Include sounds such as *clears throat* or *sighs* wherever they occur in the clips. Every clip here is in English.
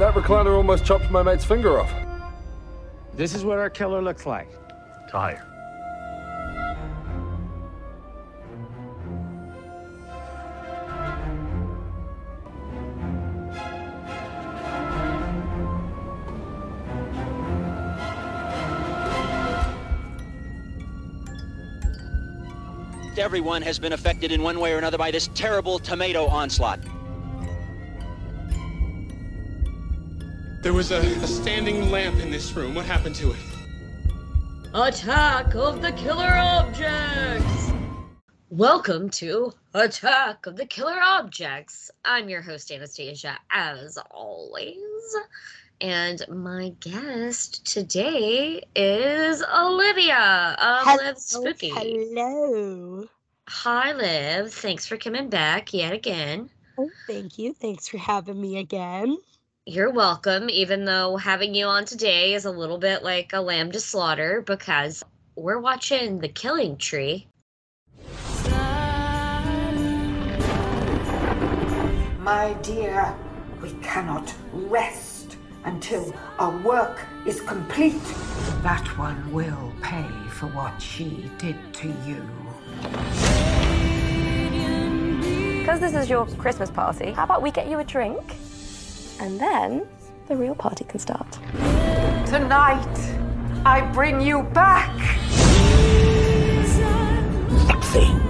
That recliner almost chopped my mate's finger off. This is what our killer looks like. Tire. Everyone has been affected in one way or another by this terrible tomato onslaught. There was a, a standing lamp in this room. What happened to it? Attack of the Killer Objects! Welcome to Attack of the Killer Objects. I'm your host, Anastasia, as always. And my guest today is Olivia um, of LivvSpooky. Hello. Hi, Liv. Thanks for coming back yet again. Oh, thank you. Thanks for having me again. You're welcome, even though having you on today is a little bit like a lamb to slaughter because we're watching The Killing Tree. My dear, we cannot rest until our work is complete. That one will pay for what she did to you. Because this is your Christmas party, how about we get you a drink? And then the real party can start. Tonight, I bring you back. Nothing can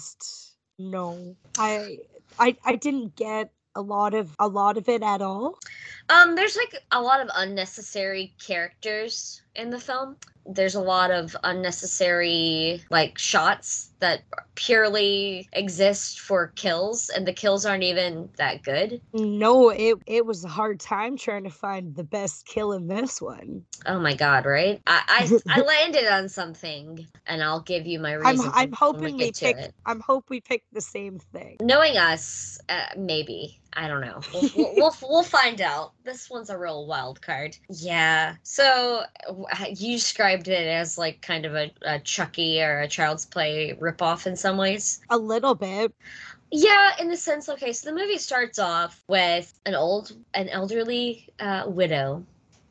just no. I I I didn't get a lot of a lot of it at all. Um, there's like a lot of unnecessary characters in the film. There's a lot of unnecessary like shots that purely exist for kills, and the kills aren't even that good. No, it it was a hard time trying to find the best kill in this one. Oh my god, right? I I, I *laughs* landed on something, and I'll give you my I'm. I'm hoping we to pick. I'm hope we picked the same thing. Knowing us, uh, maybe. I don't know. We'll, we'll, *laughs* we'll, we'll find out. This one's a real wild card. Yeah. So you described it as like kind of a, a Chucky or a Child's Play ripoff in some ways. A little bit. Yeah, in the sense, okay, so the movie starts off with an old, an elderly uh, widow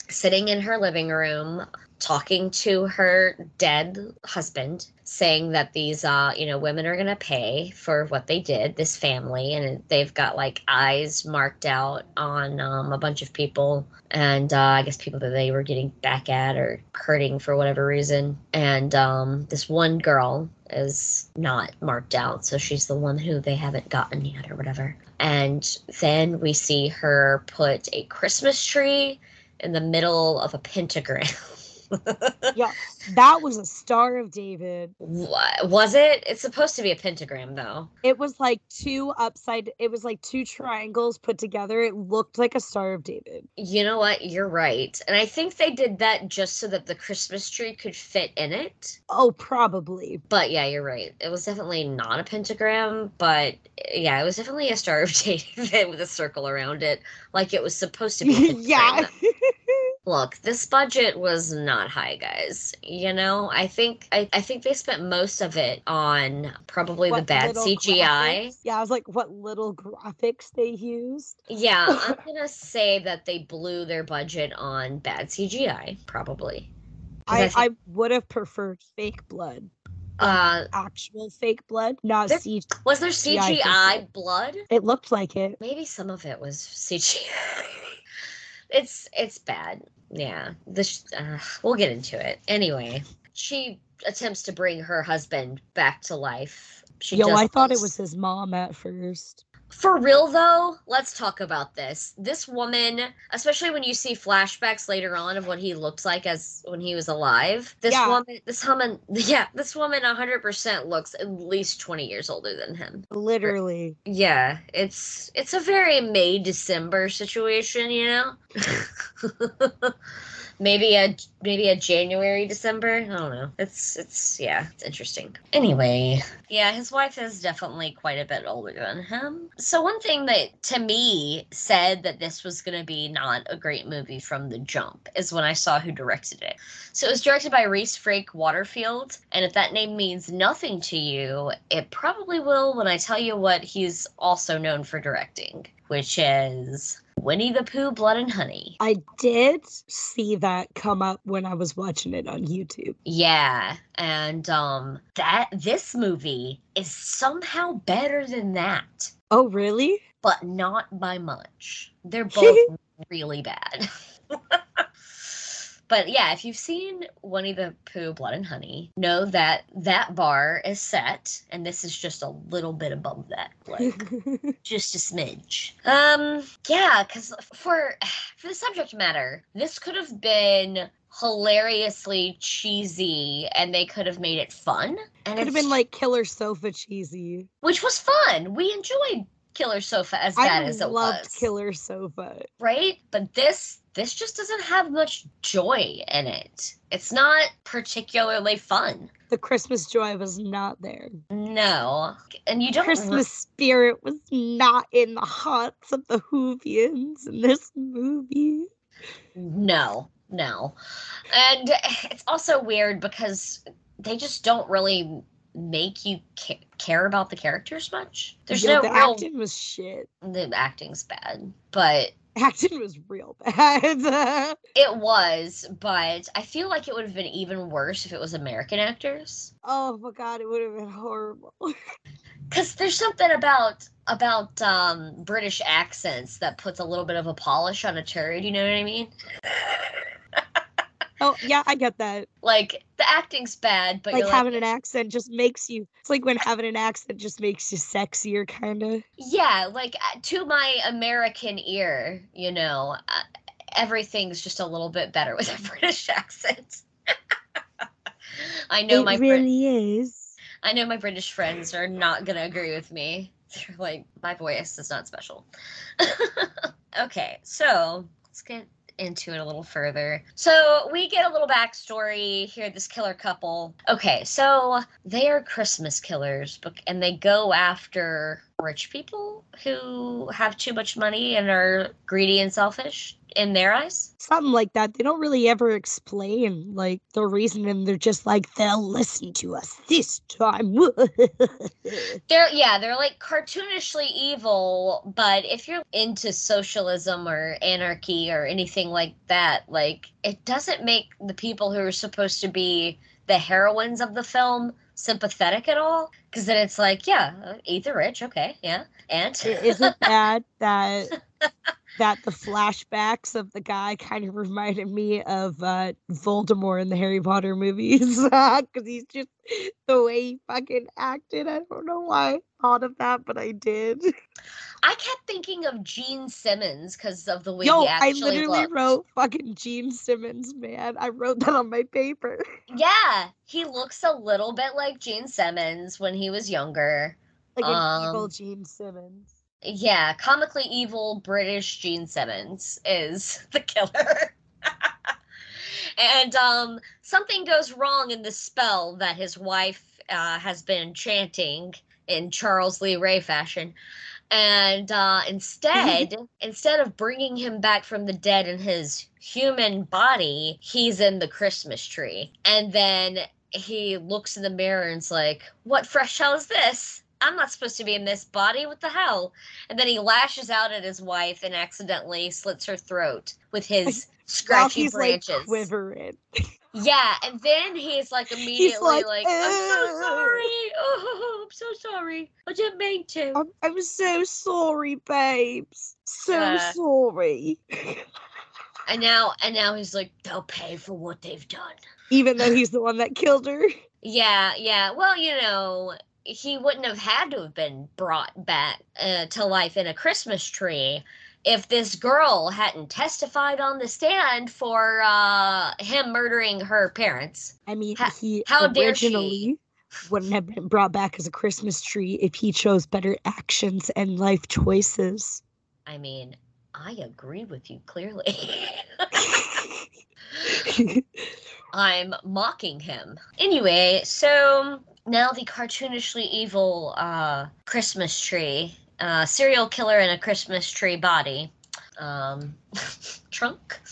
sitting in her living room talking to her dead husband saying that these uh you know women are going to pay for what they did this family and they've got like eyes marked out on um, a bunch of people and uh, i guess people that they were getting back at or hurting for whatever reason. And um this one girl is not marked out so she's the one who they haven't gotten yet or whatever. And then we see her put a christmas tree in the middle of a pentagram *laughs* *laughs* Yeah, that was a Star of David. Wha- was it? It's supposed to be a pentagram, though. It was like two upside. It was like two triangles put together. It looked like a Star of David. You know what? You're right. And I think they did that just so that the Christmas tree could fit in it. Oh, probably. But yeah, you're right. It was definitely not a pentagram, but yeah, it was definitely a Star of *laughs* David with a circle around it, like it was supposed to be. *laughs* yeah. Look, this budget was not high, guys. You know, I think I, I think they spent most of it on probably the bad CGI. graphics- Yeah, I was like, what little graphics they used. Yeah, I'm *laughs* gonna say that they blew their budget on bad CGI, probably. I, think- I would have preferred fake blood. Uh, Actual fake blood, not There- CG. was there I CGI blood? It looked like it. Maybe some of it was CGI. *laughs* it's it's bad. Yeah, this uh, we'll get into it anyway. She attempts to bring her husband back to life. She Yo, I thought it was his mom at first. For real though, let's talk about this. This woman, especially when you see flashbacks later on of what he looked like as when he was alive. This Yeah. woman, this woman, yeah, this woman 100% looks at least 20 years older than him. Literally. Yeah, it's it's a very May December situation, you know. *laughs* maybe a maybe a January December. I don't know. It's it's yeah, it's interesting. Anyway, yeah, his wife is definitely quite a bit older than him. So one thing that to me said that this was going to be not a great movie from the jump is when I saw who directed it. So it was directed by Rhys Frake-Waterfield, and if that name means nothing to you, it probably will when I tell you what he's also known for directing, which is Winnie the Pooh Blood and Honey. I did see that come up when I was watching it on YouTube. Yeah, and um that this movie is somehow better than that, Oh, really? but not by much. They're both *laughs* really bad. *laughs* But yeah, if you've seen Winnie the Pooh Blood and Honey, know that that bar is set, and this is just a little bit above that, like *laughs* just a smidge. Um, yeah, because for for the subject matter, this could have been hilariously cheesy, and they could have made it fun, and Could have been like Killer Sofa cheesy. which was fun. We enjoyed Killer Sofa as bad I as it loved was, Killer Sofa. right? But this this just doesn't have much joy in it. It's not particularly fun. The Christmas joy was not there. No, and you don't. Christmas spirit was not in the hearts of the Whovians in this movie. No, no, and it's also weird because they just don't really make you ca- care about the characters much. There's Yo, no the real. acting was shit. The acting's bad, but Acting was real bad. *laughs* it was. But I feel like it would have been even worse if it was American actors. oh my god, it would have been horrible. *laughs* because there's something about about um british accents that puts a little bit of a polish on a turd you know what i mean oh yeah, I get that. like the acting's bad but like having like an accent just makes you. It's like when having an accent just makes you sexier, kind of. yeah like uh, to my american ear you know uh, everything's just a little bit better with *laughs* a british accent *laughs* i know it my Brit- really is. I know my British friends are not gonna agree with me. *laughs* They're like, my voice is not special. okay, so let's get into it a little further. So we get a little backstory here. This killer couple. Okay, so they are Christmas killers, and they go after rich people who have too much money and are greedy and selfish in their eyes. Something like that. They don't really ever explain like the reason, and they're just like, they'll listen to us this time. *laughs* They're yeah, they're like cartoonishly evil, but if you're into socialism or anarchy or anything like that, like it doesn't make the people who are supposed to be the heroines of the film sympathetic at all. Because then it's like, yeah, uh, eat the rich, okay, yeah, and Is it *laughs* bad that that the flashbacks of the guy kind of reminded me of uh, Voldemort in the Harry Potter movies? *laughs* Because he's just the way he fucking acted. I don't know why I thought of that, but I did. I kept thinking of Gene Simmons because of the way Yo, he actually I literally looked. wrote fucking Gene Simmons, man. I wrote that on my paper. *laughs* Yeah, he looks a little bit like Gene Simmons when he was younger. Like an evil Um, Gene Simmons. Yeah, comically evil British Gene Simmons is *laughs* the killer. and um, something goes wrong in the spell that his wife uh, has been chanting in Charles Lee Ray fashion. And uh, instead, *laughs* instead of bringing him back from the dead in his human body, he's in the Christmas tree. And then he looks in the mirror and's like, "What fresh hell is this? I'm not supposed to be in this body. What the hell?" And then he lashes out at his wife and accidentally slits her throat with his scratchy he's branches. like quivering. Yeah, and then he's like immediately like, like, "I'm so sorry. Oh, I'm so sorry. I didn't mean to." I'm, I'm so sorry, babes. So Uh. sorry. And now and now he's like, they'll pay for what they've done. Even though *laughs* he's the one that killed her. Yeah, yeah. Well, you know, he wouldn't have had to have been brought back uh, to life in a Christmas tree if this girl hadn't testified on the stand for uh, him murdering her parents. I mean, he how dare originally she? wouldn't have been brought back as a Christmas tree if he chose better actions and life choices. I mean, I agree with you clearly. *laughs* *laughs* I'm mocking him. Anyway, so now the cartoonishly evil uh, Christmas tree, uh, serial killer in a Christmas tree body, um, *laughs* trunk, *laughs*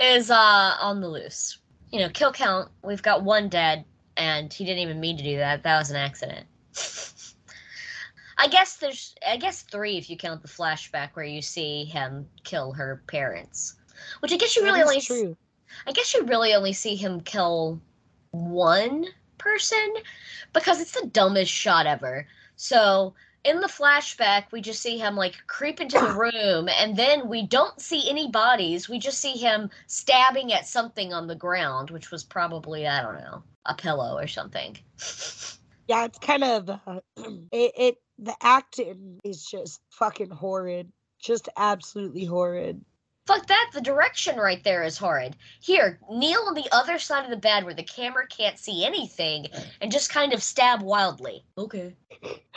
is uh, on the loose. You know, kill count, we've got one dead, and he didn't even mean to do that. That was an accident. *laughs* I guess there's, I guess three if you count the flashback where you see him kill her parents. Which I guess you really only true. I guess you really only see him kill one person because it's the dumbest shot ever. So in the flashback, we just see him like creep into the *coughs* room, and then we don't see any bodies. We just see him stabbing at something on the ground, which was probably, I don't know, a pillow or something. *laughs* Yeah, it's kind of uh, *clears throat* it, it. The acting is just fucking horrid. Just absolutely horrid. Fuck that, the direction right there is horrid. Here, kneel on the other side of the bed where the camera can't see anything and just kind of stab wildly. Okay.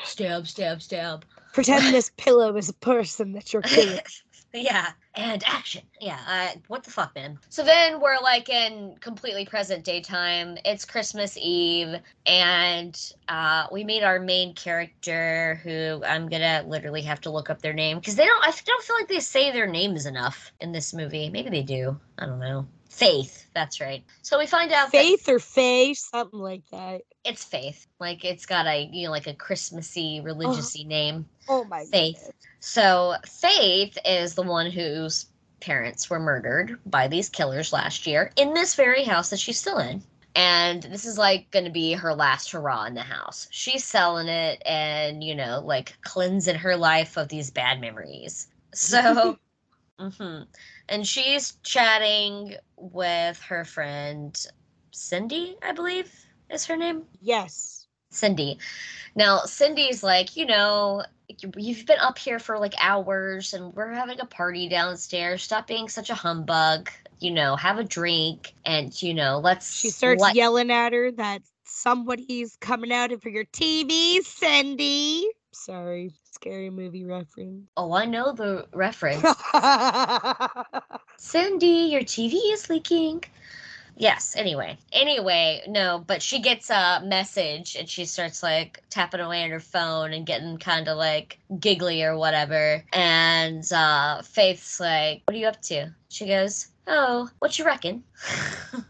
Stab, stab, stab. Pretend this *laughs* pillow is a person that you're killing. *laughs* yeah, and action. Yeah, uh, what the fuck, man? So then we're like in completely present day time. It's Christmas Eve, and uh, we meet our main character, who I'm gonna literally have to look up their name because they don't. I don't feel like they say their names enough in this movie. Maybe they do. I don't know. Faith. That's right. So we find out that Faith or Faye, something like that. it's Faith. Like it's got a you know like a Christmassy, religiousy name. Oh my Faith. goodness. So Faith is the one whose parents were murdered by these killers last year in this very house that she's still in. And this is like going to be her last hurrah in the house. She's selling it and, you know, like cleansing her life of these bad memories. So, *laughs* hmm and she's chatting with her friend Cindy, I believe is her name. Yes. Cindy. Now, Cindy's like, you know, you've been up here for like hours and we're having a party downstairs. Stop being such a humbug. You know, have a drink and, you know, let's. She starts let- yelling at her that somebody's coming out for your TV, Cindy. Sorry, scary movie reference. Oh, I know the reference. *laughs* Cindy, your TV is leaking. Yes, anyway. Anyway, no, but she gets a message and she starts like tapping away on her phone and getting kind of like giggly or whatever. And uh Faith's like, What are you up to? She goes, Oh, what you reckon?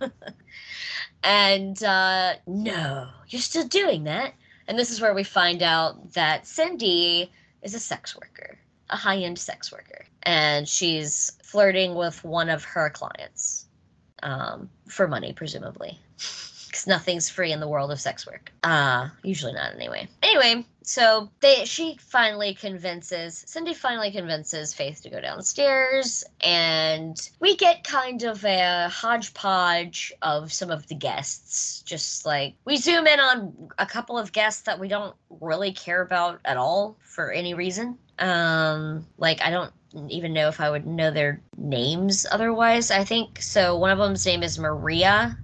*laughs* and uh no, you're still doing that. And this is where we find out that Cindy is a sex worker, a high end sex worker. And she's flirting with one of her clients um, for money, presumably. *laughs* Because nothing's free in the world of sex work. Uh, usually not, anyway. Anyway, so they she finally convinces Cindy finally convinces Faith to go downstairs, and we get kind of a hodgepodge of some of the guests. Just like we zoom in on a couple of guests that we don't really care about at all for any reason. Um, like I don't even know if I would know their names otherwise. I think so. One of them's name is Maria,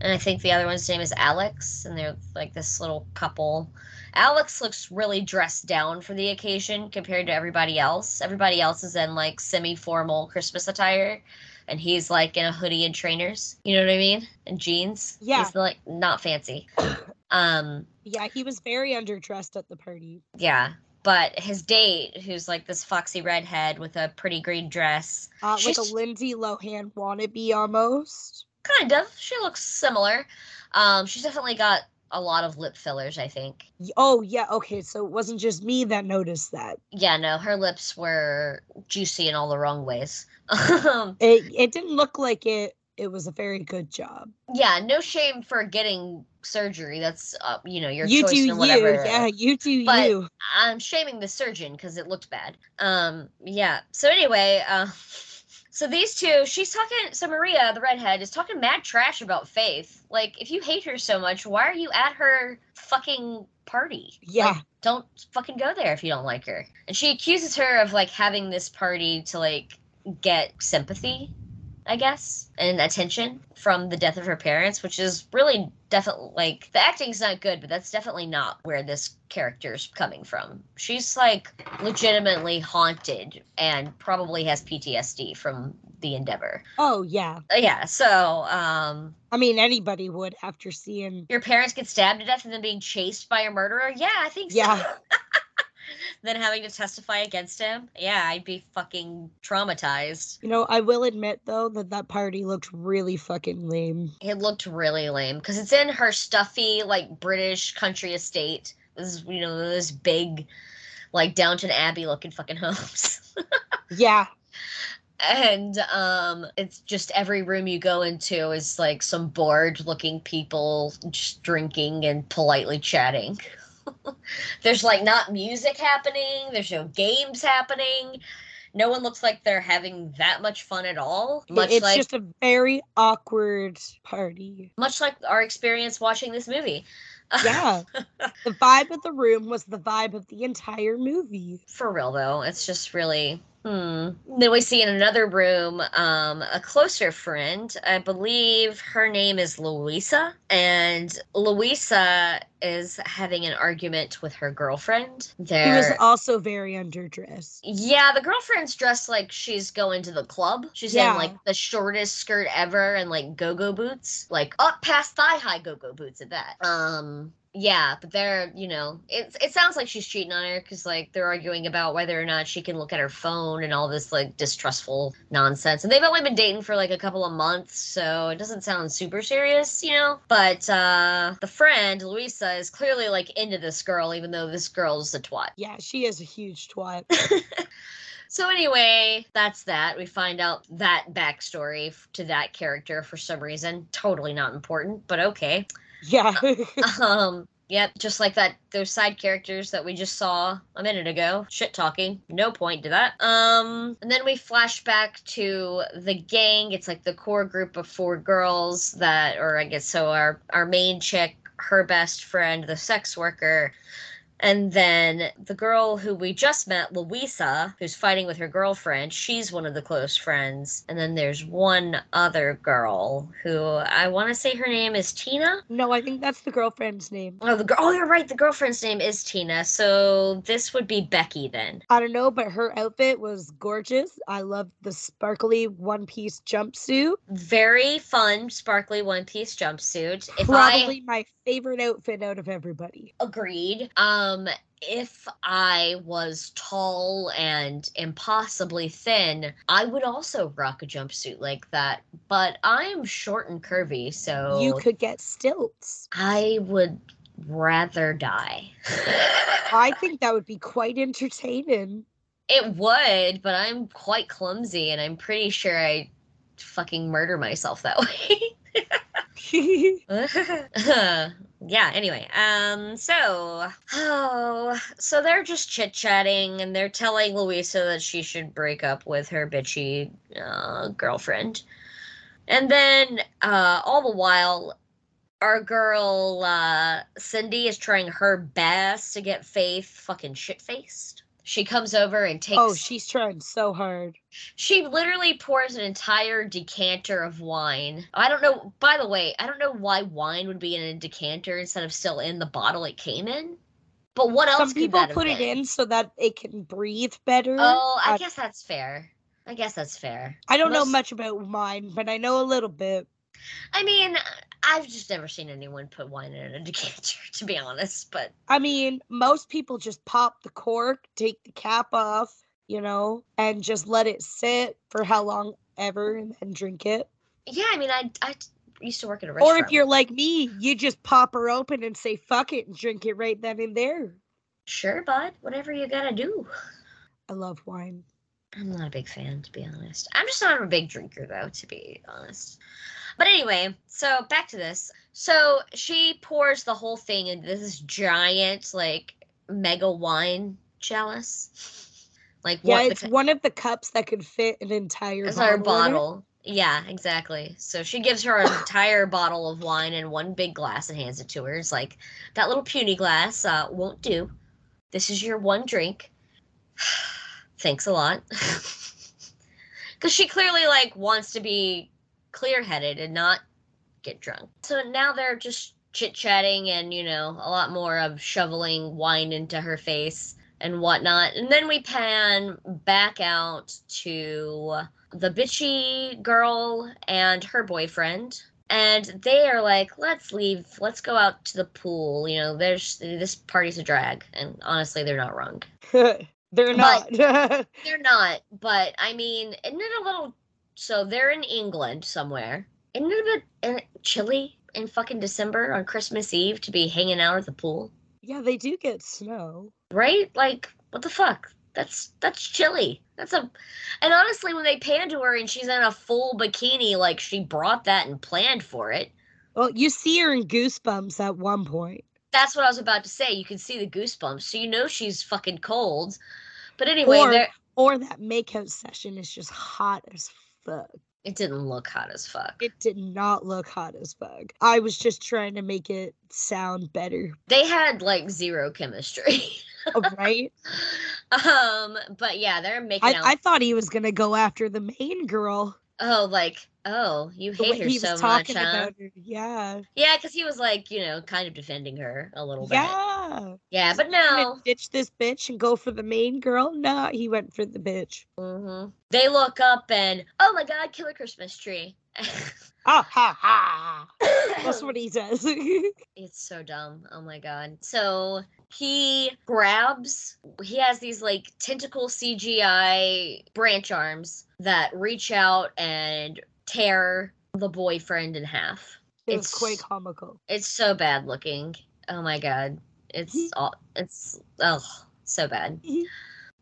and I think the other one's name is Alex, and they're like this little couple. Alex looks really dressed down for the occasion compared to everybody else. Everybody else is in like semi-formal Christmas attire, and he's like in a hoodie and trainers. You know what I mean? And jeans. Yeah. He's like not fancy. *coughs* Um, yeah, he was very underdressed at the party. yeah. But his date, who's like this foxy redhead with a pretty green dress, Uh, like a Lindsay Lohan wannabe almost. kind of. She looks similar. Um, she's definitely got a lot of lip fillers, I think. Oh yeah, okay. So it wasn't just me that noticed that. Yeah, no, her lips were juicy in all the wrong ways. *laughs* Um, It it didn't look like it. It was a very good job. yeah, no shame for getting surgery. That's uh, you know your you choice do you. whatever. Yeah, you do But- you. I'm shaming the surgeon because it looked bad. Um, yeah. So anyway, uh, *laughs* So these two, she's talking. So Maria, the redhead, is talking mad trash about Faith. Like, if you hate her so much, why are you at her fucking party? Yeah. Like, don't fucking go there if you don't like her. And she accuses her of like having this party to like get sympathy, I guess, and attention from the death of her parents, which is really definitely like the acting's not good, but that's definitely not where this character's coming from. She's like legitimately haunted and probably has PTSD from the endeavor. Oh yeah. Uh, Yeah, so um I mean anybody would after seeing your parents get stabbed to death and then being chased by a murderer? Yeah, I think so. *laughs* Then having to testify against him? Yeah, I'd be fucking traumatized. You know, I will admit though that that party looked really fucking lame. It looked really lame because it's in her stuffy, like British country estate. This you know, this big, like Downton Abbey looking fucking homes. *laughs* Yeah. and um it's just every room you go into is like some bored looking people just drinking and politely chatting there's like not music happening there's no games happening no one looks like they're having that much fun at all much it's like just a very awkward party. much like our experience watching this movie Yeah. *laughs* the vibe of the room was the vibe of the entire movie. for real though it's just really hmm. Then we see in another room um a closer friend. I believe her name is louisa and louisa is having an argument with her girlfriend. He was also very underdressed. yeah the girlfriend's dressed like she's going to the club. She's Yeah. in like the shortest skirt ever and like go-go boots. Like up past thigh high go-go boots at that. Um yeah but they're you know it, it sounds like she's cheating on her because like they're arguing about whether or not she can look at her phone and all this like distrustful nonsense and they've only been dating for like a couple of months so it doesn't sound super serious you know but uh the friend louisa is clearly like into this girl even though this girl's a twat Yeah, she is a huge twat. *laughs* so anyway, that's that. We find out that backstory to that character for some reason. Totally not important, but okay. Yeah. *laughs* Um, yep, just like that those side characters that we just saw a minute ago. Shit talking. No point to that. Um, and then we flash back to the gang. It's like the core group of four girls that or I guess so our our main chick, her best friend, the sex worker, and then the girl who we just met, Louisa, who's fighting with her girlfriend, she's one of the close friends. And then there's one other girl who I want to say her name is Tina. no, I think that's the girlfriend's name. Oh, the girl. Oh, you're right. The girlfriend's name is Tina. So this would be Becky then. I don't know, but her outfit was gorgeous. I loved the sparkly one piece jumpsuit. Very fun, sparkly one piece jumpsuit. If I Probably my favorite outfit out of everybody. agreed, um, if I was tall and impossibly thin, I would also rock a jumpsuit like that. But I'm short and curvy, so You could get stilts. I would rather die. I *laughs* think that would be quite entertaining. It would, but I'm quite clumsy and I'm pretty sure I fucking murder myself that *laughs* way. *laughs* *laughs* yeah, anyway. Um so oh so they're just chit-chatting and they're telling Louisa that she should break up with her bitchy uh, girlfriend. And then uh all the while our girl uh Cindy is trying her best to get Faith fucking shit-faced. She comes over and takes oh, she's trying so hard. she literally pours an entire decanter of wine. I don't know. By the way, I don't know why wine would be in a decanter instead of still in the bottle it came in. But what else Some people put it in so that it can breathe better. Oh, I guess that's fair. I guess that's fair. I don't know much about wine, but I know a little bit. I mean, I've just never seen anyone put wine in a decanter, *laughs* to be honest. But I mean, most people just pop the cork, take the cap off, you know, and just let it sit for how long ever and then drink it. yeah, I mean, I I used to work at a restaurant. Or if you're like me, you just pop her open and say fuck it and drink it right then and there. sure, bud, whatever you gotta do. I love wine. I'm not a big fan, to be honest. I'm just not a big drinker, though, to be honest. But anyway, so back to this. So she pours the whole thing into this giant, like, mega wine chalice. Like Yeah, the it's one of the cups that could fit an entire our bottle. Yeah, exactly. So she gives her an entire bottle of wine in one big glass and hands it to her. It's like that little puny glass uh, won't do. This is your one drink. *sighs* Thanks a lot. *laughs* Because she clearly like wants to be clear-headed and not get drunk. So now they're just chit-chatting and you know a lot more of shoveling wine into her face and whatnot. And then we pan back out to the bitchy girl and her boyfriend. And they are like, let's leave. Let's go out to the pool. You know, there's this party's a drag. And honestly, they're not wrong. *laughs* They're not. *laughs* They're not. But I mean, isn't it a little. So they're in England somewhere. Isn't it a bit uh, chilly in fucking December on Christmas Eve to be hanging out at the pool? yeah, they do get snow. right? Like, what the fuck? That's that's chilly. That's a and honestly when they pan to her and she's in a full bikini, like she brought that and planned for it. Well, you see her in Goosebumps at one point. That's what I was about to say. You can see the goosebumps, so you know she's fucking cold. But anyway, or, or that makeout session is just hot as fuck. it didn't look hot as fuck. It did not look hot as fuck. I was just trying to make it sound better, They had like zero chemistry. oh, right? *laughs* um, but yeah, they're making I, out. I thought he was gonna go after the main girl. Oh, like oh, you hate her he so was much, talking huh? about her. Yeah. Yeah, because he was like, you know, kind of defending her a little bit. Yeah. Yeah, but no. ditch this bitch and go for the main girl? Nah, he went for the bitch. hmm They look up and oh my god, killer Christmas tree. *laughs* Ah ha ha. That's what *laughs* he says. *laughs* it's so dumb. Oh my god. So he grabs. He has these like tentacle CGI branch arms that reach out and tear the boyfriend in half. it It's- quite comical. It's so bad looking. Oh my god. It's all. It's oh so bad.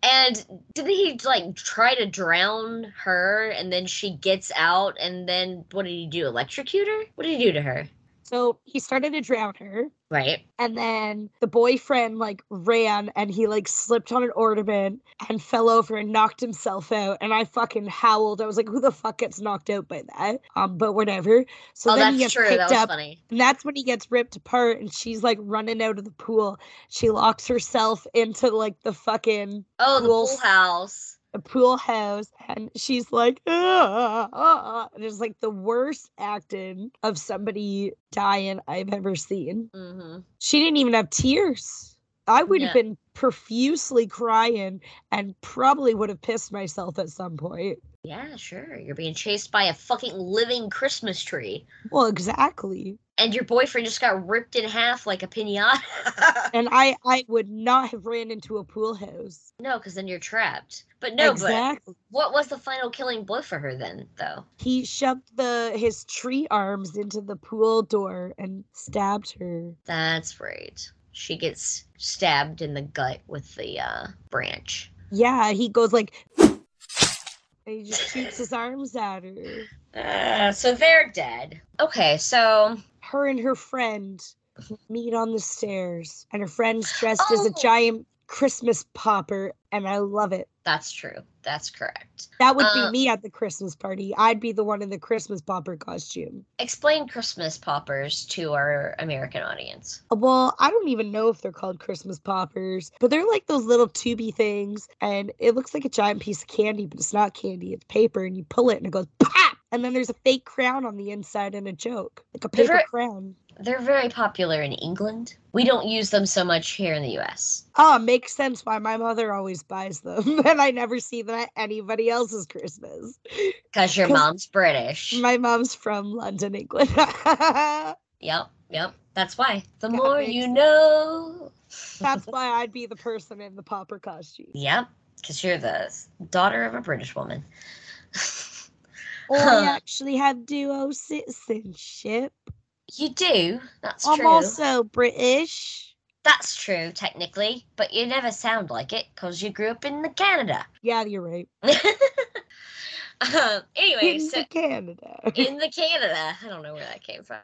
And didn't he like try to drown her and then she gets out and then what did he do? Electrocute her? What did he do to her? So he started to drown her. Right. And then the boyfriend like ran and he like slipped on an ornament and fell over and knocked himself out. And I fucking howled. I was like, who the fuck gets knocked out by that? Um, but whatever. So oh, then he gets true. picked That was up. funny. And that's when he gets ripped apart and she's like running out of the pool. She locks herself into like the fucking Oh, the pool pool house. A pool house and she's like ah, ah, ah," and it's like the worst acting of somebody dying I've ever seen. hmm She didn't even have tears. I would have been profusely crying and probably would have pissed myself at some point. Yeah, sure. You're being chased by a fucking living Christmas tree. Well, exactly. And your boyfriend just got ripped in half like a pinata. *laughs* And I I would not have ran into a pool house. no, because then you're trapped. But no, exactly. but what was the final killing blow for her then, though? He shoved the his tree arms into the pool door and stabbed her. That's right. She gets stabbed in the gut with the uh, branch. Yeah, he goes like *laughs* and he just shoots his arms at her. Uh, *sighs* so they're dead. Okay, so Her and her friend meet on the stairs, and her friend's dressed as a Oh. giant Christmas popper, and I love it. that's true. That's correct. That would be uh, me at the Christmas party. I'd be the one in the Christmas popper costume. Explain Christmas poppers to our American audience. Well, I don't even know if they're called Christmas poppers, but they're like those little tubey things, and it looks like a giant piece of candy, but it's not candy. It's paper, and you pull it, and it goes pop, and then there's a fake crown on the inside and a joke, like a paper crown. They're very popular in England. We don't use them so much here in the US. Oh, ah, makes sense why my mother always buys them, *laughs* and I never see them at anybody else's Christmas. Because your 'Cause mom's British. My mom's from London, England. *laughs* Yep, yep. That's why. The That more you sense. know. That's *laughs* why I'd be the person in the popper costume. Yep, because you're the daughter of a British woman. Or I actually have duo citizenship. You do. That's true. I'm also British. That's true, technically, but you never sound like it because you grew up in the Canada. Yeah, you're right. *laughs* um, anyway, In so the Canada. in the Canada, I don't know where that came from.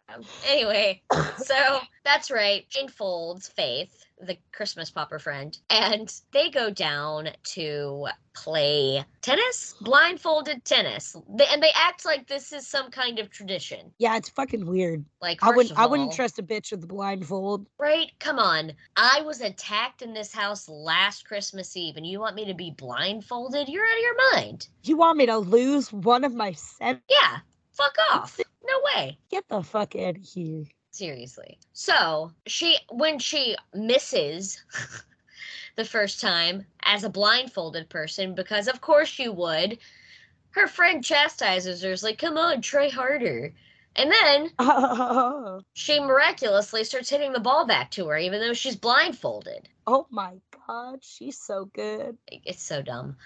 Anyway, *laughs* so that's right. Jane Folds, Faith, the Christmas popper friend, and they go down to play tennis, blindfolded tennis. They, and they act like this is some kind of tradition. Yeah, it's fucking weird. Like I wouldn't of I wouldn't trust a bitch with a blindfold. Right? Come on. I was attacked in this house last Christmas Eve, and you want me to be blindfolded? You're out of your mind. You want me to lose one of my senses? Yeah. Fuck off. No way. Get the fuck out of here. Seriously. So she, when she misses *laughs* the first time as a blindfolded person, because of course you would, her friend chastises her, is like, come on, try harder. And then oh *laughs* she miraculously starts hitting the ball back to her, even though she's blindfolded. Oh my god, she's so good. It's so dumb.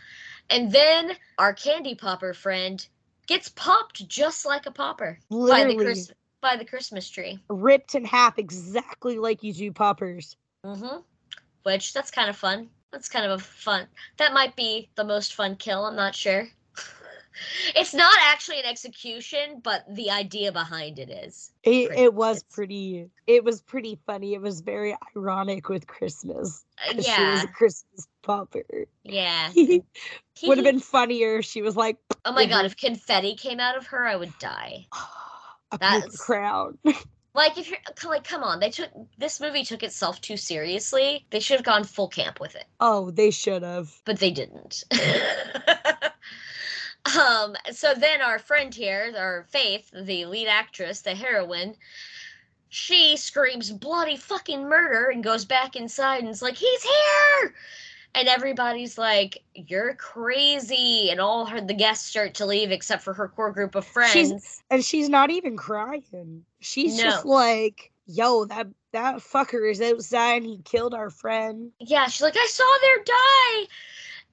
And then our candy popper friend gets popped just like a popper by the, Literally Chris- by the Christmas tree. ripped in half exactly like you do poppers. Mm-hmm. Which that's kind of fun. That's kind of a fun. That might be the most fun kill. I'm not sure. *laughs* it's not actually an execution, but the idea behind it is. It, it was it's- pretty it was pretty funny. It was very ironic with Christmas. Uh, 'cause She was yeah, a Christmas popper. yeah. *laughs* Would have been funnier if she was like Oh my god! If confetti came out of her, I would die. *sighs* *sighs* *sighs* a That's- crown. *laughs* Like if you're like, come on, they took this movie took itself too seriously. They should have gone full camp with it. oh, they should have. but they didn't. *laughs* um, so then our friend here, our Faith, the lead actress, the heroine, she screams bloody fucking murder and goes back inside and is like, he's here! And everybody's like, you're crazy. And all her the guests start to leave except for her core group of friends. She's and she's not even crying. She's just like, yo, that that fucker is outside. And he killed our friend. yeah, she's like, I saw their die.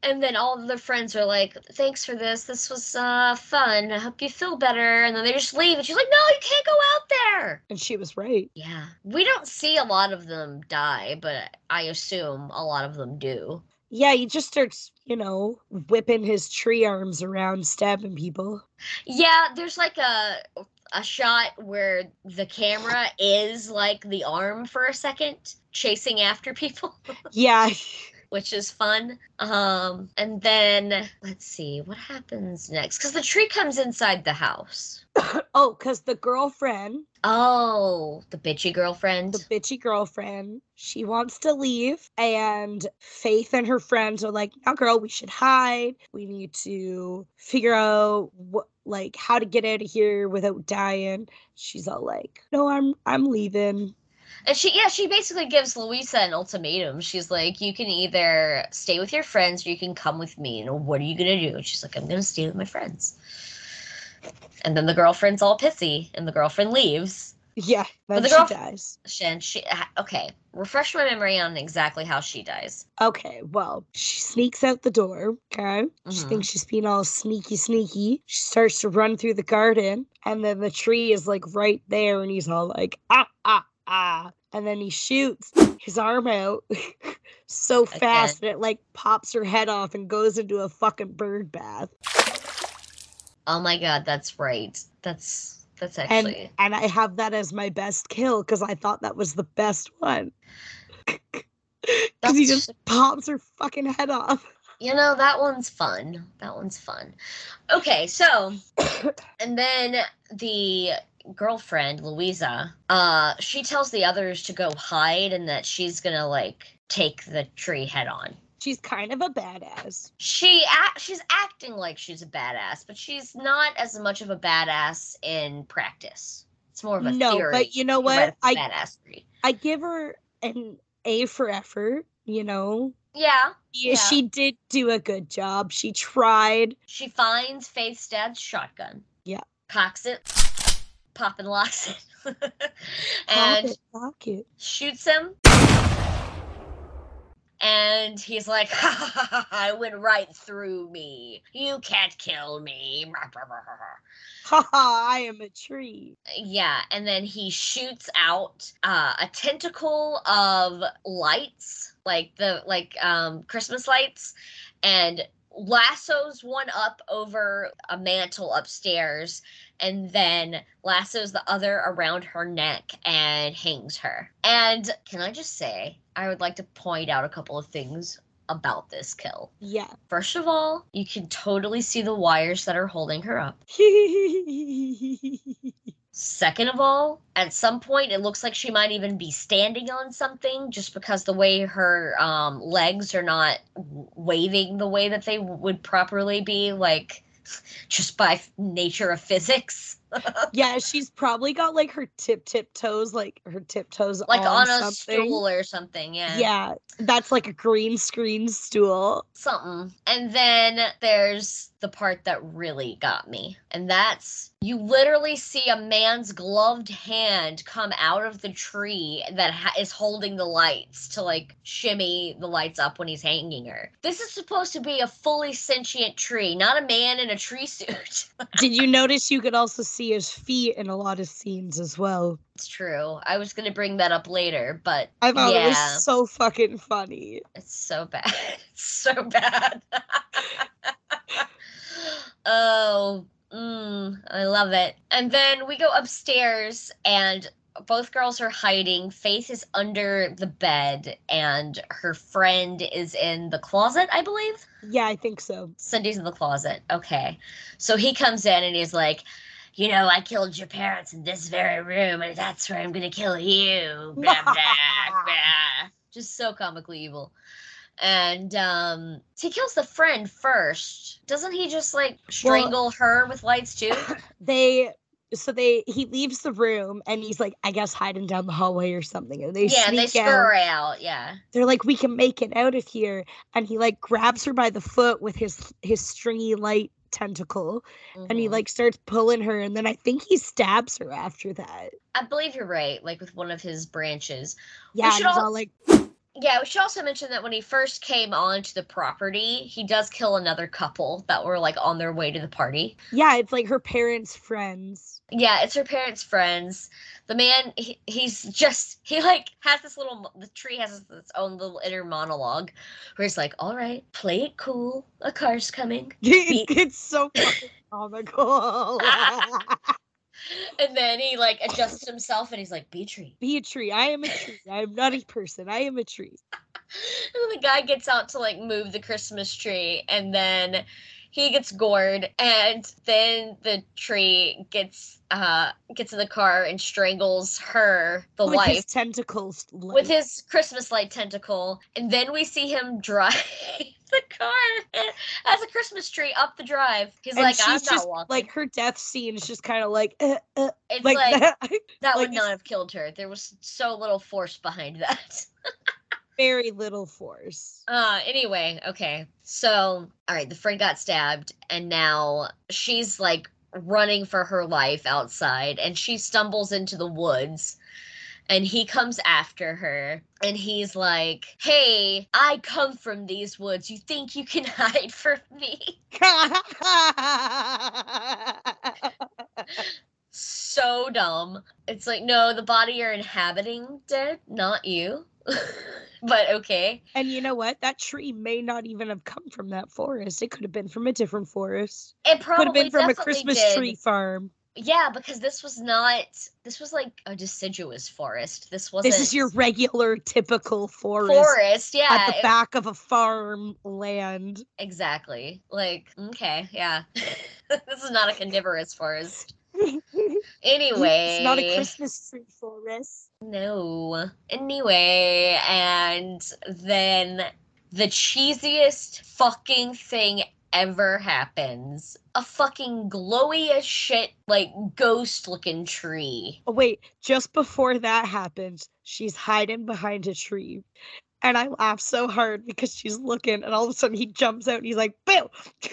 And then all of their friends are like, thanks for this. This was uh, fun. I hope you feel better. And then they just leave. And she's like, no, you can't go out there. And she was right. Yeah. We don't see a lot of them die, but I assume a lot of them do. Yeah, he just starts, you know, whipping his tree arms around, stabbing people. Yeah, there's like a a shot where the camera is like the arm for a second chasing after people. *laughs* Yeah. Which is fun. Um, and then let's see what happens next because the tree comes inside the house. *coughs* oh, because the girlfriend, Oh, the bitchy girlfriend. the bitchy girlfriend, she wants to leave. And Faith and her friends are like, now, girl, we should hide. We need to figure out what, like, how to get out of here without dying. She's all like, no, I'm, I'm leaving. And she, yeah, she basically gives Louisa an ultimatum. She's like, you can either stay with your friends or you can come with me. And what are you gonna do? And she's like, I'm gonna stay with my friends. And then the girlfriend's all pissy, and the girlfriend leaves. Yeah, But then the she girlf- dies. And she, okay, refresh my memory on exactly how she dies. Okay, well, she sneaks out the door. Okay. She Mhm. thinks she's being all sneaky, sneaky. She starts to run through the garden, and then the tree is like right there, and he's all like, ah, ah, ah. And then he shoots his arm out *laughs* so fast that it like pops her head off and goes into a fucking bird bath. Oh my god, that's right. That's that's actually And and I have that as my best kill because I thought that was the best one. *laughs* Because he just pops her fucking head off. *laughs* you know that one's fun. That one's fun. Okay, so *coughs* and then the girlfriend Louisa, uh, she tells the others to go hide and that she's gonna like take the tree head on. She's kind of a badass. She act, she's acting like she's a badass, but she's not as much of a badass in practice. It's more of a No, theory. but you know what? I badassery. I give her an A for effort, you know. Yeah, Yeah, Yeah. she did do a good job. She tried. She finds Faith's dad's shotgun. Yeah. Cocks it, pop *laughs* and locks it, Pop and it, lock it. shoots him. And he's like, *laughs* ha, ha, ha, ha, it went right through me. You can't kill me. *laughs* Ha ha, I am a tree. Yeah, and then he shoots out uh, a tentacle of lights, like the like um Christmas lights, and lassos one up over a mantle upstairs and then lassos the other around her neck and hangs her. And can I just say, I would like to point out a couple of things about this kill. Yeah. First of all, you can totally see the wires that are holding her up. *laughs* Second of all, at some point it looks like she might even be standing on something just because the way her um, legs are not waving the way that they would properly be, like just by nature of physics. *laughs* yeah, she's probably got like her tip tip toes, like her tiptoes like on, on a something. stool or something, yeah. Yeah, that's like a green screen stool. Something. And then there's the part that really got me. And that's you literally see a man's gloved hand come out of the tree that ha- is holding the lights to like shimmy the lights up when he's hanging her. This is supposed to be a fully sentient tree, not a man in a tree suit. *laughs* Did you notice you could also see his feet in a lot of scenes as well? it's true. I was going to bring that up later, but I thought yeah, it was so fucking funny. it's so bad. *laughs* It's so bad. *laughs* oh, mm, I love it. And then we go upstairs and both girls are hiding. Faith is under the bed and her friend is in the closet, I believe. Yeah, I think so. Cindy's in the closet. Okay. So he comes in and he's like, you know, I killed your parents in this very room, and that's where I'm gonna kill you. Blah, blah, *laughs* blah. Just so comically evil. And um he kills the friend first. Doesn't he just like strangle her with lights too? *clears throat* They so they he leaves the room and he's like, I guess hiding down the hallway or something. And they yeah, and they screw out. out. Yeah. They're like, we can make it out of here. And he like grabs her by the foot with his his stringy light tentacle and he Mhm. like starts pulling her and then I think he stabs her after that. I believe you're right, like with one of his branches. Yeah, should and he's al- all like Yeah, we should also mention that when he first came onto the property, he does kill another couple that were like on their way to the party. Yeah, it's like her parents' friends. Yeah, it's her parents' friends. The man, he, he's just *laughs* he like has this little. The tree has its own little inner monologue, where he's like, "All right, play it cool. A car's coming." *laughs* It, it's so fucking *laughs* comical. And then he like adjusts himself, and he's like, "Be a tree." Be a tree. I am a tree. I am not a person. I am a tree. *laughs* And then the guy gets out to like move the Christmas tree, and then he gets gored, and then the tree gets uh gets in the car and strangles her, the with wife. his tentacles. with his Christmas light tentacle, and then we see him *laughs* drive the car as a Christmas tree up the drive. He's and like, she's I'm just not walking. like her death scene is just kind of like *laughs* uh, uh, it's like, like, that. *laughs* that like would not have killed her. There was so little force behind that. Very little force. Uh, anyway, okay. So, all right, the friend got stabbed, and now she's like running for her life outside, and she stumbles into the woods. And he comes after her, and he's like, Hey, I come from these woods. You think you can *laughs* hide from me? *laughs* So dumb. It's like, No, the body you're inhabiting dead, not you. *laughs* but okay. and you know what? That tree may not even have come from that forest. It could have been from a different forest. It probably Could have been from a Christmas did. tree farm. Yeah, because this was not. This was like a deciduous forest. This wasn't. This is your regular, typical forest. forest. Yeah, At the it- back of a farm land. exactly. Like, okay, yeah. *laughs* this is not a carnivorous forest. Anyway, *laughs* It's not a Christmas tree forest. No. Anyway, and then the cheesiest fucking thing ever happens. A fucking glowy as shit, like ghost looking tree. Oh, wait, just before that happens, she's hiding behind a tree. And I laugh so hard because she's looking, and all of a sudden he jumps out and he's like, boo! *laughs*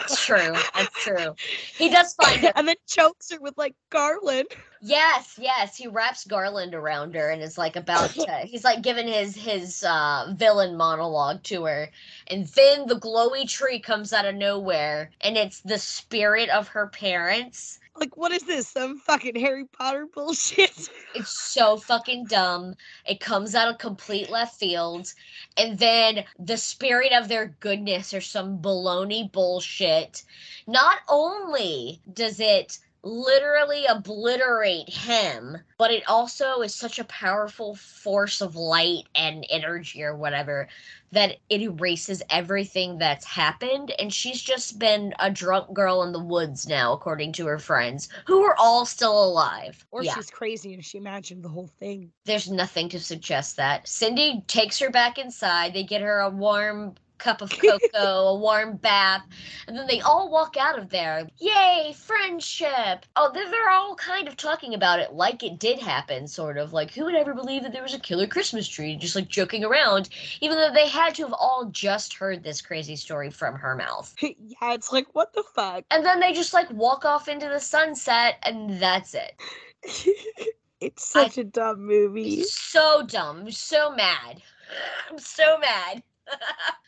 It's true. That's true. He does *laughs* find it. and then chokes her with like garland. Yes, yes. He wraps Garland around her and is like about to *laughs* he's like giving his his uh villain monologue to her. And then the glowy tree comes out of nowhere and it's the spirit of her parents. Like, what is this? Some fucking Harry Potter bullshit? *laughs* It's so fucking dumb. It comes out of complete left field. And then the spirit of their goodness or some baloney bullshit. Not only does it literally obliterate him, but it also is such a powerful force of light and energy or whatever that it erases everything that's happened. And she's just been a drunk girl in the woods now, according to her friends, who are all still alive. Or yeah. she's crazy and she imagined the whole thing. There's nothing to suggest that. Cindy takes her back inside. They get her a warm cup of cocoa, a warm bath, and then they all walk out of there. Yay, friendship! Oh, they're, they're all kind of talking about it like it did happen, sort of. Like, who would ever believe that there was a killer Christmas tree? Just like joking around, even though they had to have all just heard this crazy story from her mouth. *laughs* yeah, it's like, what the fuck? And then they just like walk off into the sunset, and that's it. *laughs* it's such a dumb movie. So dumb. I'm so mad. *sighs* I'm so mad. *laughs*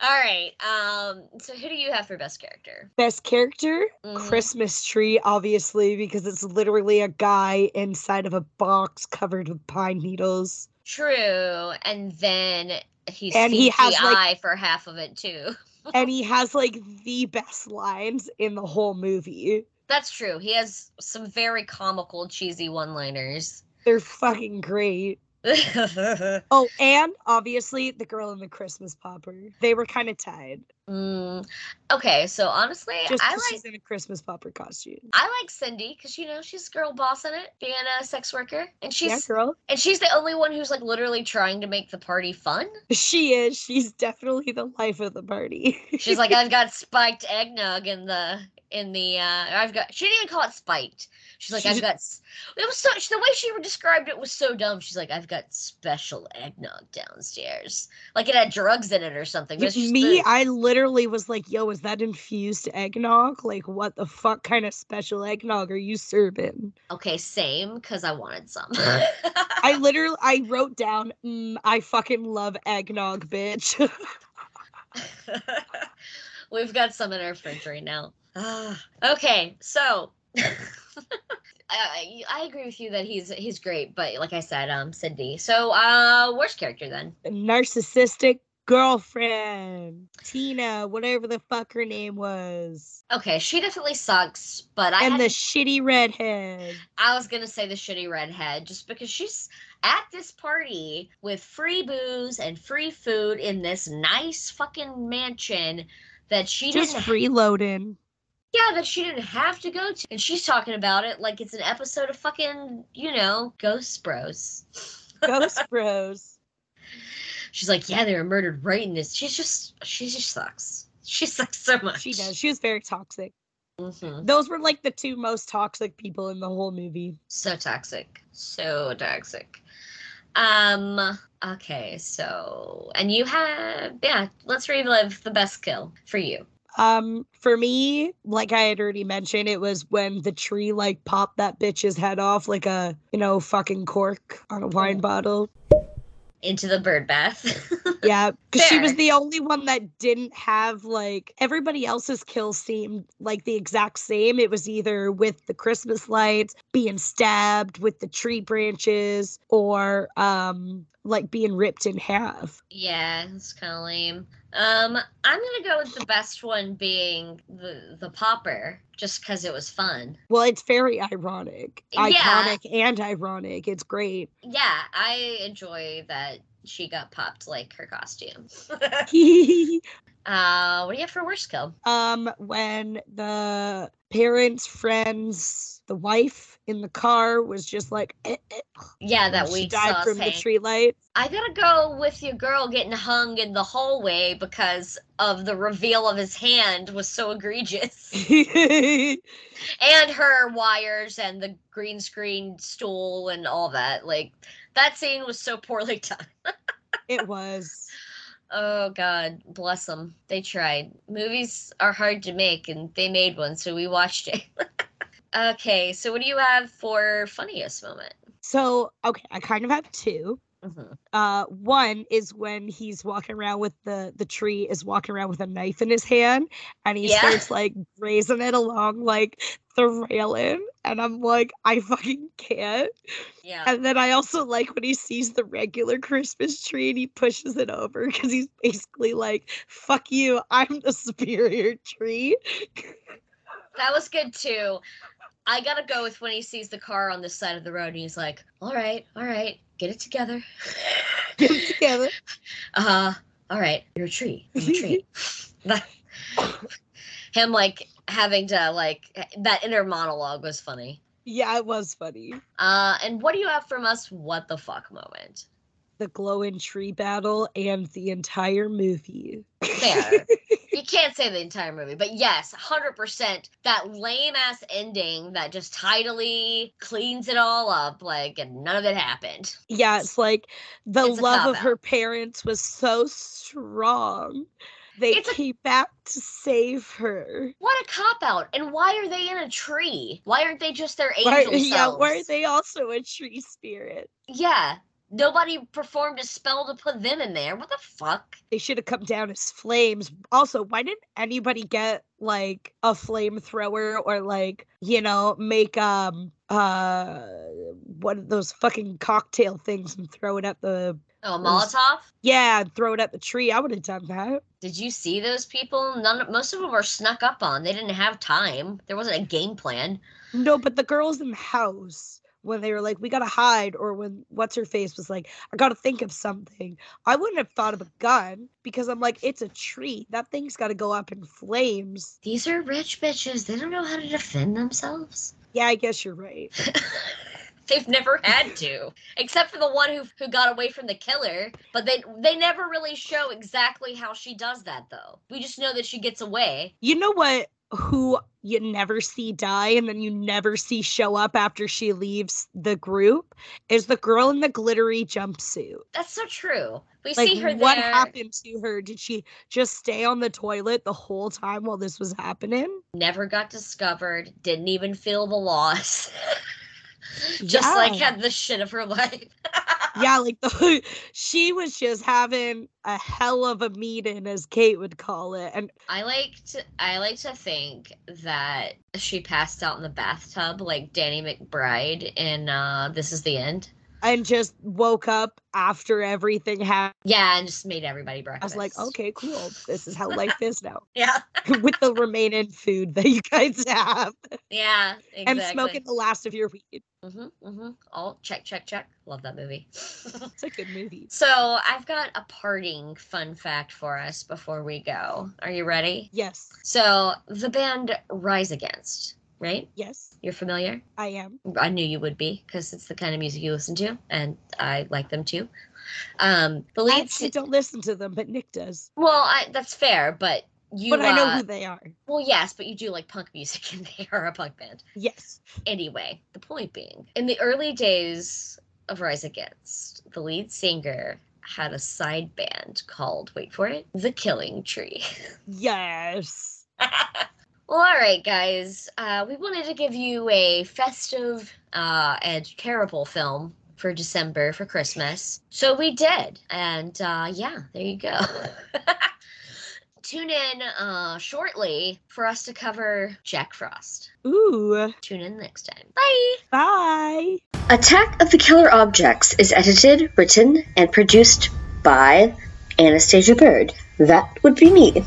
All right. Um. So who do you have for best character? Best character? Mhm. Christmas tree, obviously, because it's literally a guy inside of a box covered with pine needles. True. And then he's And he has, like- for half of it too. *laughs* and he has like the best lines in the whole movie. That's true. He has some very comical, cheesy one-liners. They're fucking great. *laughs* Oh, and obviously the girl in the Christmas popper. They were kind of tied. Mm, okay, so honestly, Just I like she's in a Christmas popper costume. I like Cindy because you know she's a girl boss in it, being a sex worker, and she's yeah, girl. and she's the only one who's like literally trying to make the party fun. She is. She's definitely the life of the party. She's like, *laughs* I've got spiked eggnog in the in the uh I've got she didn't even call it spiked. She's like, She I've got it was so the way she described it was so dumb. She's like, I've got special eggnog downstairs. Like it had drugs in it or something. Me, the- I literally was like, yo, is that infused eggnog? Like, what the fuck kind of special eggnog are you serving? okay, same, because I wanted some. *laughs* I literally, I wrote down, mm, I fucking love eggnog, bitch. *laughs* *laughs* We've got some in our fridge right now. Ah, okay, so *laughs* I, I agree with you that he's he's great, but like I said, um, Cindy. So, uh, worst character then? Narcissistic girlfriend, Tina, whatever the fuck her name was. Okay, she definitely sucks, but I and had the shitty redhead. I was gonna say the shitty redhead just because she's at this party with free booze and free food in this nice fucking mansion that she Just freeloading. Yeah that she didn't have to go to and she's talking about it like it's an episode of fucking you know ghost bros *laughs* Ghost Bros. she's like yeah they were murdered right in this she's just she just sucks she sucks so much She does. She was very toxic. Mhm. Those were like the two most toxic people in the whole movie. so toxic so toxic um okay so and you have yeah let's relive the best kill for you Um, for me, like I had already mentioned, it was when the tree like popped that bitch's head off like a you know fucking cork on a wine bottle. into the bird bath *laughs* Yeah, because she was the only one that didn't have like everybody else's kill seemed like the exact same. It was either with the Christmas lights, being stabbed with the tree branches, or um like being ripped in half. yeah it's kind of lame um i'm gonna go with the best one being the the popper just because it was fun Well, it's very ironic, Yeah. iconic, and ironic. It's great. yeah i enjoy that she got popped like her costume *laughs* *laughs* uh what do you have for worst kill um when the parents friends the wife in the car was just like eh, eh, yeah that we died saw from the tree lights I gotta go with your girl getting hung in the hallway because of the reveal of his hand was so egregious. *laughs* and her wires and the green screen stool and all that. Like that scene was so poorly *laughs* done. it was Oh god, bless them. They tried. Movies are hard to make and they made one, so we watched it. *laughs* Okay, so what do you have for funniest moment? So, okay, I kind of have two. Mhm. Uh, one is when he's walking around with the the tree is walking around with a knife in his hand, and he Yeah. starts like grazing it along like the railing, and I'm like, I fucking can't. Yeah. And then I also like when he sees the regular Christmas tree and he pushes it over because he's basically like, "Fuck you, I'm the superior tree." That was good too. I gotta go with when he sees the car on the side of the road and he's like, all right, all right, get it together. *laughs* Get it together. *laughs* Uh, all right, you're a tree. I'm a tree. *laughs* Him like having to like that inner monologue was funny. Yeah, it was funny. Uh, and what do you have from us? What the fuck moment? The glow glowing tree battle and the entire movie. Fair. *laughs* you can't say the entire movie, but yes, hundred percent. That lame ass ending that just tidily cleans it all up, like, and none of it happened. Yeah, it's like the It's love of her parents was so strong. They It's a- came back to save her. What a cop out! And why are they in a tree? Why aren't they just their angel Why, selves? yeah, why are they also a tree spirit? Yeah, nobody performed a spell to put them in there. What the fuck? They should have come down as flames. Also, why didn't anybody get like a flamethrower or like, you know, make um uh one of those fucking cocktail things and throw it at the Oh, Molotov? yeah, and throw it at the tree. I would have done that. Did you see those people? None. Most of them were snuck up on. They didn't have time. There wasn't a game plan. No, but the girls in the house when they were like, "We gotta hide," or when what's her face was like, "I gotta think of something," I wouldn't have thought of a gun because I'm like, "It's a tree. That thing's got to go up in flames." These are rich bitches. They don't know how to defend themselves. Yeah, I guess you're right. *laughs* They've never had to, except for the one who who got away from the killer. But they they never really show exactly how she does that, though. We just know that she gets away. You know what? Who you never see die and then you never see show up after she leaves the group is the girl in the glittery jumpsuit. That's so true. We Like, see her there. what there. happened to her? Did she just stay on the toilet the whole time while this was happening? Never got discovered. Didn't even feel the loss. *laughs* just like had the shit of her life. *laughs* yeah, like the she was just having a hell of a meeting, as Kate would call it. And I like to I like to think that she passed out in the bathtub like Danny McBride in uh This Is the End. and just woke up after everything happened. Yeah, and just made everybody breakfast. I was like, okay, cool. This is how life *laughs* is now. Yeah. *laughs* With the remaining food that you guys have. Yeah. Exactly. And smoking the last of your weed. Mm-hmm, mm-hmm. All check, check, check. Love that movie. *laughs* It's a good movie. so I've got a parting fun fact for us before we go. Are you ready? Yes. So the band Rise Against, right? Yes, You're familiar? I am. I knew you would be because it's the kind of music you listen to, and I like them too. Um, the I lead. actually si- don't listen to them, but Nick does. well, I, that's fair, but you. but I know uh, who they are. Well, yes, but you do like punk music, *laughs* and they are a punk band. Yes. Anyway, the point being, in the early days of Rise Against, the lead singer had a side band called, wait for it, The Killing Tree. Yes. *laughs* well, all right, guys. Uh, we wanted to give you a festive uh, and terrible film for December for Christmas. So we did. And uh, yeah, there you go. *laughs* Tune in uh, shortly for us to cover Jack Frost. Ooh. Tune in next time. Bye. Bye. Attack of the Killer Objects is edited, written, and produced by Anastasia Bird. That would be me.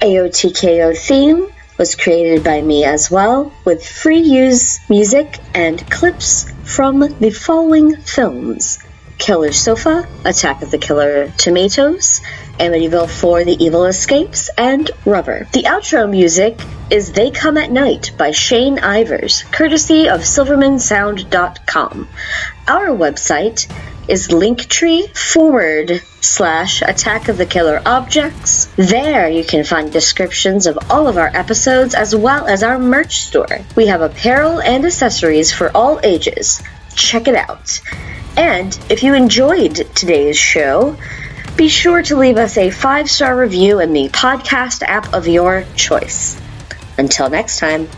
AOTKO theme was created by me as well, with free use music and clips from the following films Killer Sofa, Attack of the Killer Tomatoes, Amityville 4 The Evil Escapes, and Rubber. The outro music is They Come at Night by Shane Ivers, courtesy of SilvermanSound.com. Our website is linktree forward slash attack of the killer objects. There you can find descriptions of all of our episodes as well as our merch store. We have apparel and accessories for all ages. Check it out. And if you enjoyed today's show, be sure to leave us a five star review in the podcast app of your choice. Until next time.